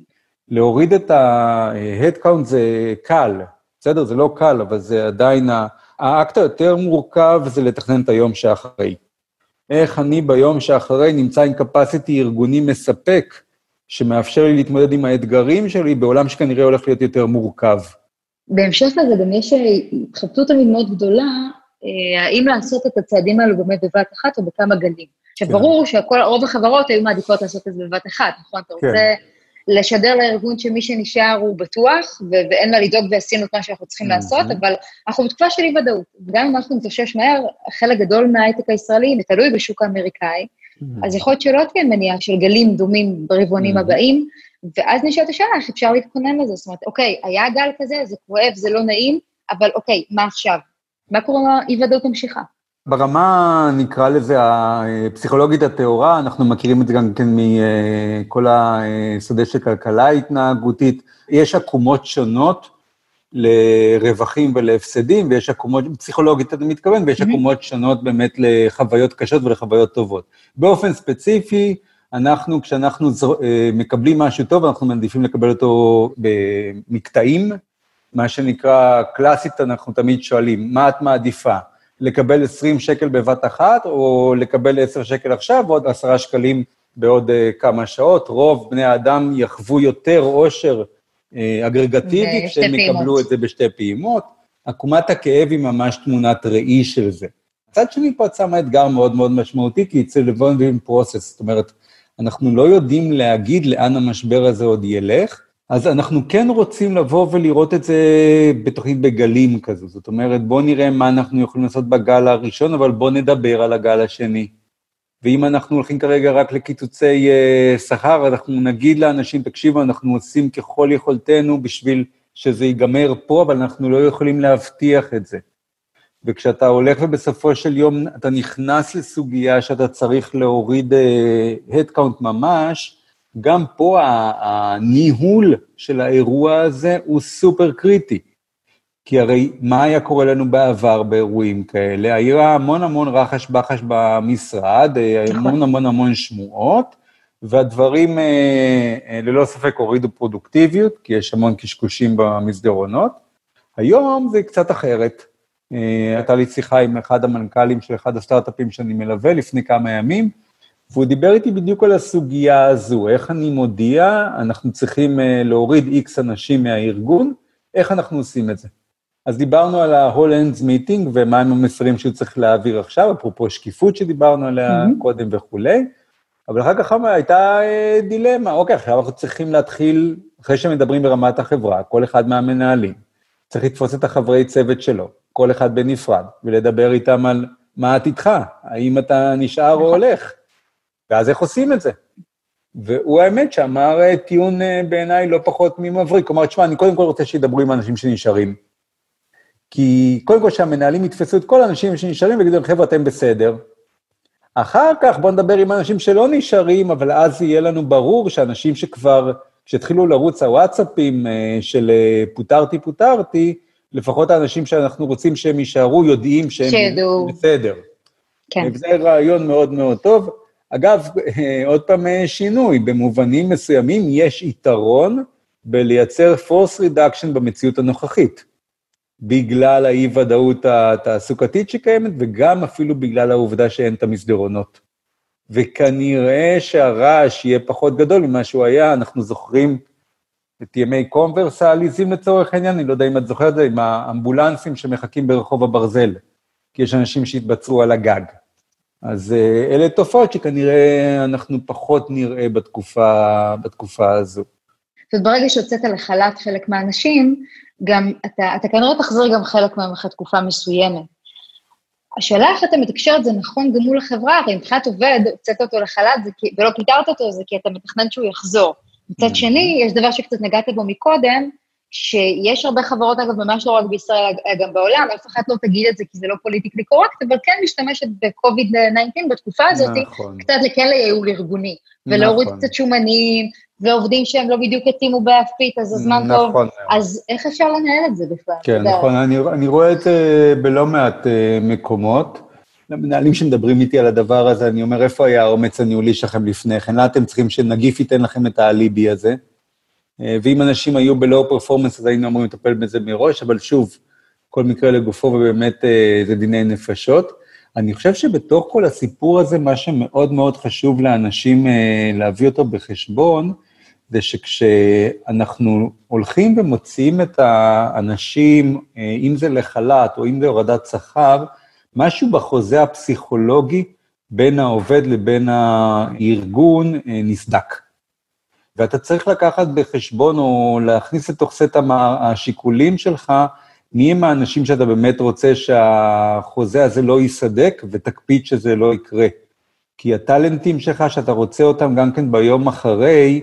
להוריד את ה-head count זה קל. בסדר, זה לא קל, אבל זה עדיין, האקט היותר מורכב זה לתכנן את היום שאחרי. איך אני ביום שאחרי נמצא עם capacity ארגוני מספק, שמאפשר לי להתמודד עם האתגרים שלי בעולם שכנראה הולך להיות יותר מורכב. בהמשך לזה גם יש התחבטות תמיד מאוד גדולה, אה, האם לעשות את הצעדים האלו באמת בבת אחת או בכמה גלים. עכשיו, כן. ברור שרוב החברות היו מעדיפות לעשות את זה בבת אחת, נכון? אתה כן. רוצה לשדר לארגון שמי שנשאר הוא בטוח, ו- ואין מה לדאוג ועשינו את מה שאנחנו צריכים mm-hmm. לעשות, אבל אנחנו בתקופה של אי-ודאות. גם אם אנחנו נתאושש מהר, חלק גדול מההייטק הישראלי, ותלוי בשוק האמריקאי, mm-hmm. אז יכול להיות שלא תהיה מניעה של גלים דומים ברבעונים mm-hmm. הבאים, ואז נשאלת השאלה איך אפשר להתכונן לזה. זאת אומרת, אוקיי, היה גל כזה, זה כואב, זה לא נעים, אבל אוקיי, מה עכשיו? מה קורה אם האי-ודאות ממשיכה? ברמה, נקרא לזה, הפסיכולוגית הטהורה, אנחנו מכירים את זה גם כן מכל השדה של כלכלה התנהגותית. יש עקומות שונות לרווחים ולהפסדים, ויש עקומות, פסיכולוגית אתה מתכוון, ויש עקומות שונות באמת לחוויות קשות ולחוויות טובות. באופן ספציפי, אנחנו, כשאנחנו מקבלים משהו טוב, אנחנו מעדיפים לקבל אותו במקטעים, מה שנקרא, קלאסית, אנחנו תמיד שואלים, מה את מעדיפה? לקבל 20 שקל בבת אחת, או לקבל 10 שקל עכשיו, ועוד 10 שקלים בעוד uh, כמה שעות. רוב בני האדם יחוו יותר עושר uh, אגרגטיבי כשהם יקבלו את זה בשתי פעימות. עקומת הכאב היא ממש תמונת ראי של זה. מצד שני, פה את שמה אתגר מאוד מאוד משמעותי, כי אצל לבון פרוסס, זאת אומרת, אנחנו לא יודעים להגיד לאן המשבר הזה עוד ילך, אז אנחנו כן רוצים לבוא ולראות את זה בתוכנית בגלים כזו. זאת אומרת, בואו נראה מה אנחנו יכולים לעשות בגל הראשון, אבל בואו נדבר על הגל השני. ואם אנחנו הולכים כרגע רק לקיצוצי uh, שכר, אנחנו נגיד לאנשים, תקשיבו, אנחנו עושים ככל יכולתנו בשביל שזה ייגמר פה, אבל אנחנו לא יכולים להבטיח את זה. וכשאתה הולך ובסופו של יום אתה נכנס לסוגיה שאתה צריך להוריד uh, headcount ממש, גם פה הניהול של האירוע הזה הוא סופר קריטי. כי הרי מה היה קורה לנו בעבר באירועים כאלה? היה המון המון רחש בחש במשרד, נכון. המון המון המון שמועות, והדברים אה, אה, ללא ספק הורידו פרודוקטיביות, כי יש המון קשקושים במסדרונות. היום זה קצת אחרת. אה, הייתה לי שיחה עם אחד המנכ"לים של אחד הסטארט-אפים שאני מלווה לפני כמה ימים, והוא דיבר איתי בדיוק על הסוגיה הזו, איך אני מודיע, אנחנו צריכים אה, להוריד איקס אנשים מהארגון, איך אנחנו עושים את זה. אז דיברנו על ה-whole ends meeting ומה הם המסרים שהוא צריך להעביר עכשיו, אפרופו שקיפות שדיברנו עליה mm-hmm. קודם וכולי, אבל אחר כך הייתה אה, דילמה, אוקיי, עכשיו אנחנו צריכים להתחיל, אחרי שמדברים ברמת החברה, כל אחד מהמנהלים, צריך לתפוס את החברי צוות שלו, כל אחד בנפרד, ולדבר איתם על מה עתידך, האם אתה נשאר או נכון. הולך. ואז איך עושים את זה? והוא האמת שאמר אה, טיעון אה, בעיניי לא פחות ממבריק. כלומר, תשמע, אני קודם כל רוצה שידברו עם האנשים שנשארים. כי קודם כל שהמנהלים יתפסו את כל האנשים שנשארים ויגידו להם, חבר'ה, אתם בסדר. אחר כך בואו נדבר עם אנשים שלא נשארים, אבל אז יהיה לנו ברור שאנשים שכבר, כשהתחילו לרוץ הוואטסאפים אה, של פוטרתי, פוטרתי, לפחות האנשים שאנחנו רוצים שהם יישארו יודעים שהם שידעו. בסדר. כן. וזה רעיון מאוד מאוד טוב. אגב, אה, עוד פעם אה, שינוי, במובנים מסוימים יש יתרון בלייצר force reduction במציאות הנוכחית, בגלל האי-ודאות התעסוקתית שקיימת, וגם אפילו בגלל העובדה שאין את המסדרונות. וכנראה שהרעש יהיה פחות גדול ממה שהוא היה, אנחנו זוכרים את ימי קונברס לצורך העניין, אני לא יודע אם את זוכרת את זה, עם האמבולנסים שמחכים ברחוב הברזל, כי יש אנשים שהתבצרו על הגג. אז אה, אלה תופעות שכנראה אנחנו פחות נראה בתקופה, בתקופה הזו. זאת אומרת, ברגע שהוצאת לחל"ת חלק מהאנשים, גם אתה, אתה כנראה תחזיר גם חלק מהם אחרי תקופה מסוימת. השאלה איך אתה מתקשר את זה נכון גם מול החברה, הרי מבחינת עובד, הוצאת אותו לחל"ת ולא פיטרת אותו, זה כי אתה מתכנן שהוא יחזור. מצד שני, יש דבר שקצת נגעת בו מקודם, שיש הרבה חברות, אגב, ממש לא רק בישראל, גם בעולם, אף אחד לא תגיד את זה כי זה לא פוליטיקלי קורקט, אבל כן משתמשת ב-COVID-19 בתקופה הזאת, נכון. קצת לכן לייעול ארגוני, ולהוריד נכון. קצת שומנים, ועובדים שהם לא בדיוק התאימו באפית, אז הזמן טוב. נכון. אז איך אפשר לנהל את זה בכלל? כן, יודע? נכון, אני, אני רואה את זה בלא מעט אה, מקומות. למנהלים שמדברים איתי על הדבר הזה, אני אומר, איפה היה האומץ הניהולי שלכם לפני כן? למה אתם צריכים שנגיף ייתן לכם את האליבי הזה? אה, ואם אנשים היו בלואו פרפורמנס, אז היינו אמורים לטפל בזה מראש, אבל שוב, כל מקרה לגופו, ובאמת אה, זה דיני נפשות. אני חושב שבתוך כל הסיפור הזה, מה שמאוד מאוד חשוב לאנשים אה, להביא אותו בחשבון, זה שכשאנחנו הולכים ומוציאים את האנשים, אם זה לחל"ת או אם זה הורדת שכר, משהו בחוזה הפסיכולוגי בין העובד לבין הארגון נסדק. ואתה צריך לקחת בחשבון או להכניס לתוך סט השיקולים שלך, מי הם האנשים שאתה באמת רוצה שהחוזה הזה לא ייסדק, ותקפיד שזה לא יקרה. כי הטאלנטים שלך, שאתה רוצה אותם גם כן ביום אחרי,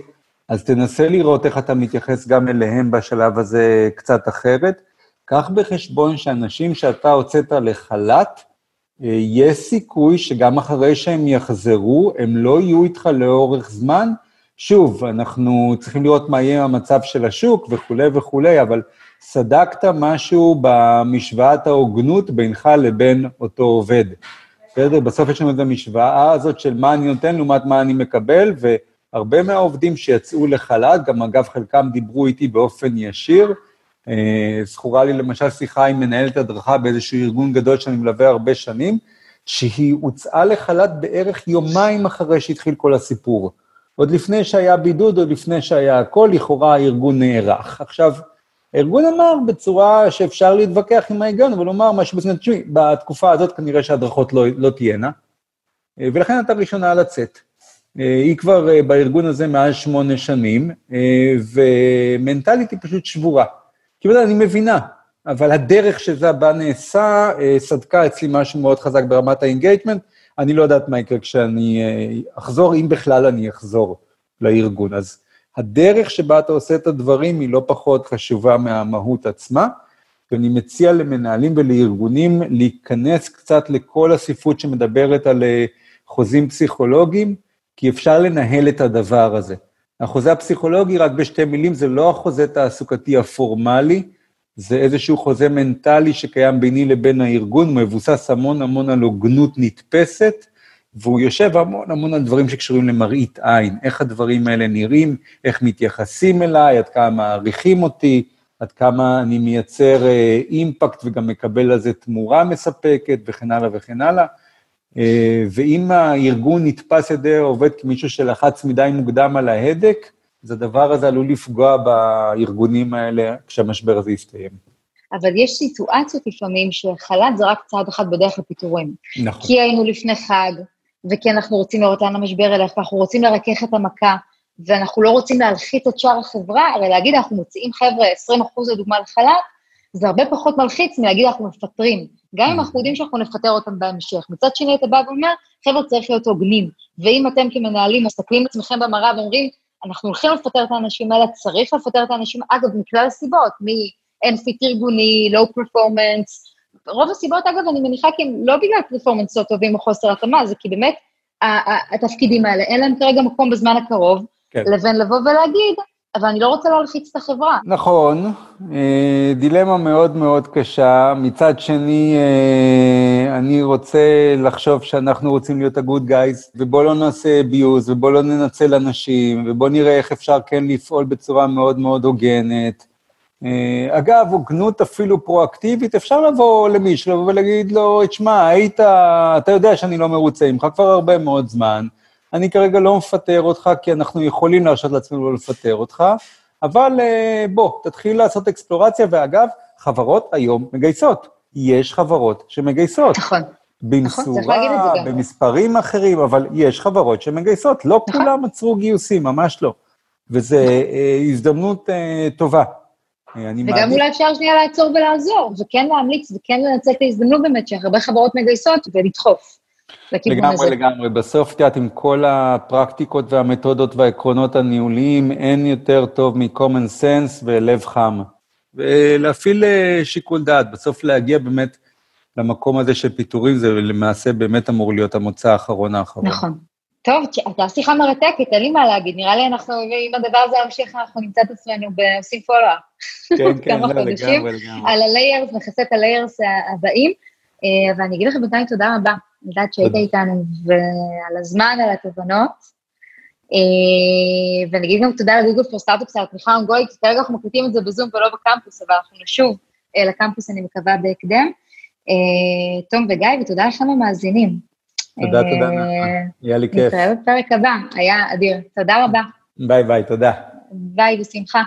אז תנסה לראות איך אתה מתייחס גם אליהם בשלב הזה קצת אחרת. קח בחשבון שאנשים שאתה הוצאת לחל"ת, אה, יש סיכוי שגם אחרי שהם יחזרו, הם לא יהיו איתך לאורך זמן. שוב, אנחנו צריכים לראות מה יהיה המצב של השוק וכולי וכולי, אבל סדקת משהו במשוואת ההוגנות בינך לבין אותו עובד. בסדר? בסוף יש לנו את המשוואה הזאת של מה אני נותן לעומת מה אני מקבל, והרבה מהעובדים שיצאו לחל"ת, גם אגב חלקם דיברו איתי באופן ישיר, אה, זכורה לי למשל שיחה עם מנהלת הדרכה באיזשהו ארגון גדול שאני מלווה הרבה שנים, שהיא הוצאה לחל"ת בערך יומיים אחרי שהתחיל כל הסיפור. עוד לפני שהיה בידוד, עוד לפני שהיה הכל, לכאורה הארגון נערך. עכשיו, הארגון אמר בצורה שאפשר להתווכח עם ההיגיון, אבל הוא אמר משהו בסדר, תשמעי, בתקופה הזאת כנראה שההדרכות לא, לא תהיינה, אה, ולכן אתה ראשונה לצאת. אה, היא כבר אה, בארגון הזה מעל שמונה שנים, ומנטלית היא פשוט שבורה. כי בטח אני מבינה, אבל הדרך שזה בה נעשה, סדקה אצלי משהו מאוד חזק ברמת ה engagement. אני לא יודעת מה יקרה כשאני אה, אחזור, אם בכלל אני אחזור לארגון. אז הדרך שבה אתה עושה את הדברים היא לא פחות חשובה מהמהות עצמה, ואני מציע למנהלים ולארגונים להיכנס קצת לכל הספרות שמדברת על אה, חוזים פסיכולוגיים, כי אפשר לנהל את הדבר הזה. החוזה הפסיכולוגי, רק בשתי מילים, זה לא החוזה תעסוקתי הפורמלי, זה איזשהו חוזה מנטלי שקיים ביני לבין הארגון, מבוסס המון המון על הוגנות נתפסת, והוא יושב המון המון על דברים שקשורים למראית עין, איך הדברים האלה נראים, איך מתייחסים אליי, עד כמה מעריכים אותי, עד כמה אני מייצר אה, אימפקט וגם מקבל על זה תמורה מספקת וכן הלאה וכן הלאה. אה, ואם הארגון נתפס על ידי העובד כמישהו שלחץ מדי מוקדם על ההדק, אז הדבר הזה עלול לפגוע בארגונים האלה כשהמשבר הזה יסתיים. אבל יש סיטואציות לפעמים שחל"ת זה רק צעד אחד בדרך לפיטורים. נכון. כי היינו לפני חג, וכי אנחנו רוצים לראות לאן המשבר ילך, ואנחנו רוצים לרכך את המכה, ואנחנו לא רוצים להלחיץ את שאר החברה, הרי להגיד, אנחנו מוציאים חבר'ה 20 אחוז לדוגמה לחל"ת, זה הרבה פחות מלחיץ מלהגיד אנחנו מפטרים. גם אם אנחנו יודעים שאנחנו נפטר אותם בהמשך. מצד שני, אתה בא ואומר, חבר'ה, צריך להיות הוגנים. ואם אתם כמנהלים מסתכלים על עצמכם במראה ואומרים, אנחנו הולכים לפטר את האנשים האלה, צריך לפטר את האנשים, אגב, מכלל הסיבות, מ-אין fit ארגוני, low performance, רוב הסיבות, אגב, אני מניחה כי הם לא בגלל performance לא טובים או חוסר התאמה, זה כי באמת התפקידים האלה, אין להם כרגע מקום בזמן הקרוב, כן. לבין לבוא ולהגיד, אבל אני לא רוצה להלחיץ את החברה. נכון, אה, דילמה מאוד מאוד קשה. מצד שני, אה, אני רוצה לחשוב שאנחנו רוצים להיות ה-good ובואו לא נעשה abuse, ובואו לא ננצל אנשים, ובואו נראה איך אפשר כן לפעול בצורה מאוד מאוד הוגנת. אה, אגב, הוגנות אפילו פרואקטיבית, אפשר לבוא למישהו ולהגיד לו, תשמע, היית, אתה יודע שאני לא מרוצה ממך כבר הרבה מאוד זמן, אני כרגע לא מפטר אותך, כי אנחנו יכולים להרשות לעצמנו לא לפטר אותך, אבל אה, בוא, תתחיל לעשות אקספלורציה, ואגב, חברות היום מגייסות. יש חברות שמגייסות. נכון. במשורה, נכון, במספרים אחרים, אבל יש חברות שמגייסות. לא נכון. כולם עצרו גיוסים, ממש לא. וזו נכון. אה, הזדמנות טובה. וגם מעדיף... אולי אפשר שנייה לעצור ולעזור, וכן להמליץ וכן לנצל את ההזדמנות באמת שהרבה חברות מגייסות ולדחוף. לגמרי, הזה. לגמרי. בסוף, את יודעת, עם כל הפרקטיקות והמתודות והעקרונות הניהוליים, אין יותר טוב מ-common sense ולב חם. ולהפעיל אה, שיקול דעת, בסוף להגיע באמת למקום הזה של פיטורים, זה למעשה באמת אמור להיות המוצא האחרון האחרון. נכון. טוב, הייתה שיחה מרתקת, אין לי מה להגיד, נראה לי אנחנו, אם הדבר הזה ימשיך, אנחנו נמצא את עצמנו עושים פולו-אפ. כן, כן, לא, לגמרי, לגמרי. על הליירס, נכסה את הליירס הבאים, אה, ואני אגיד לכם בינתיים תודה רבה, אני יודעת שהיית איתנו, ועל הזמן, על התובנות. אה, ואני אגיד גם תודה לגוגל פור סטארט-אפס על התמיכה האונגולית, כרגע אנחנו מקליטים את זה בזום ולא בקמפוס, אבל אנחנו נשוב אה, לקמפוס, אני מקווה, בהקדם. תום וגיא, ותודה לכם המאזינים. תודה, תודה, היה לי כיף. נתראה בפרק הבא, היה אדיר. תודה רבה. ביי ביי, תודה. ביי, בשמחה.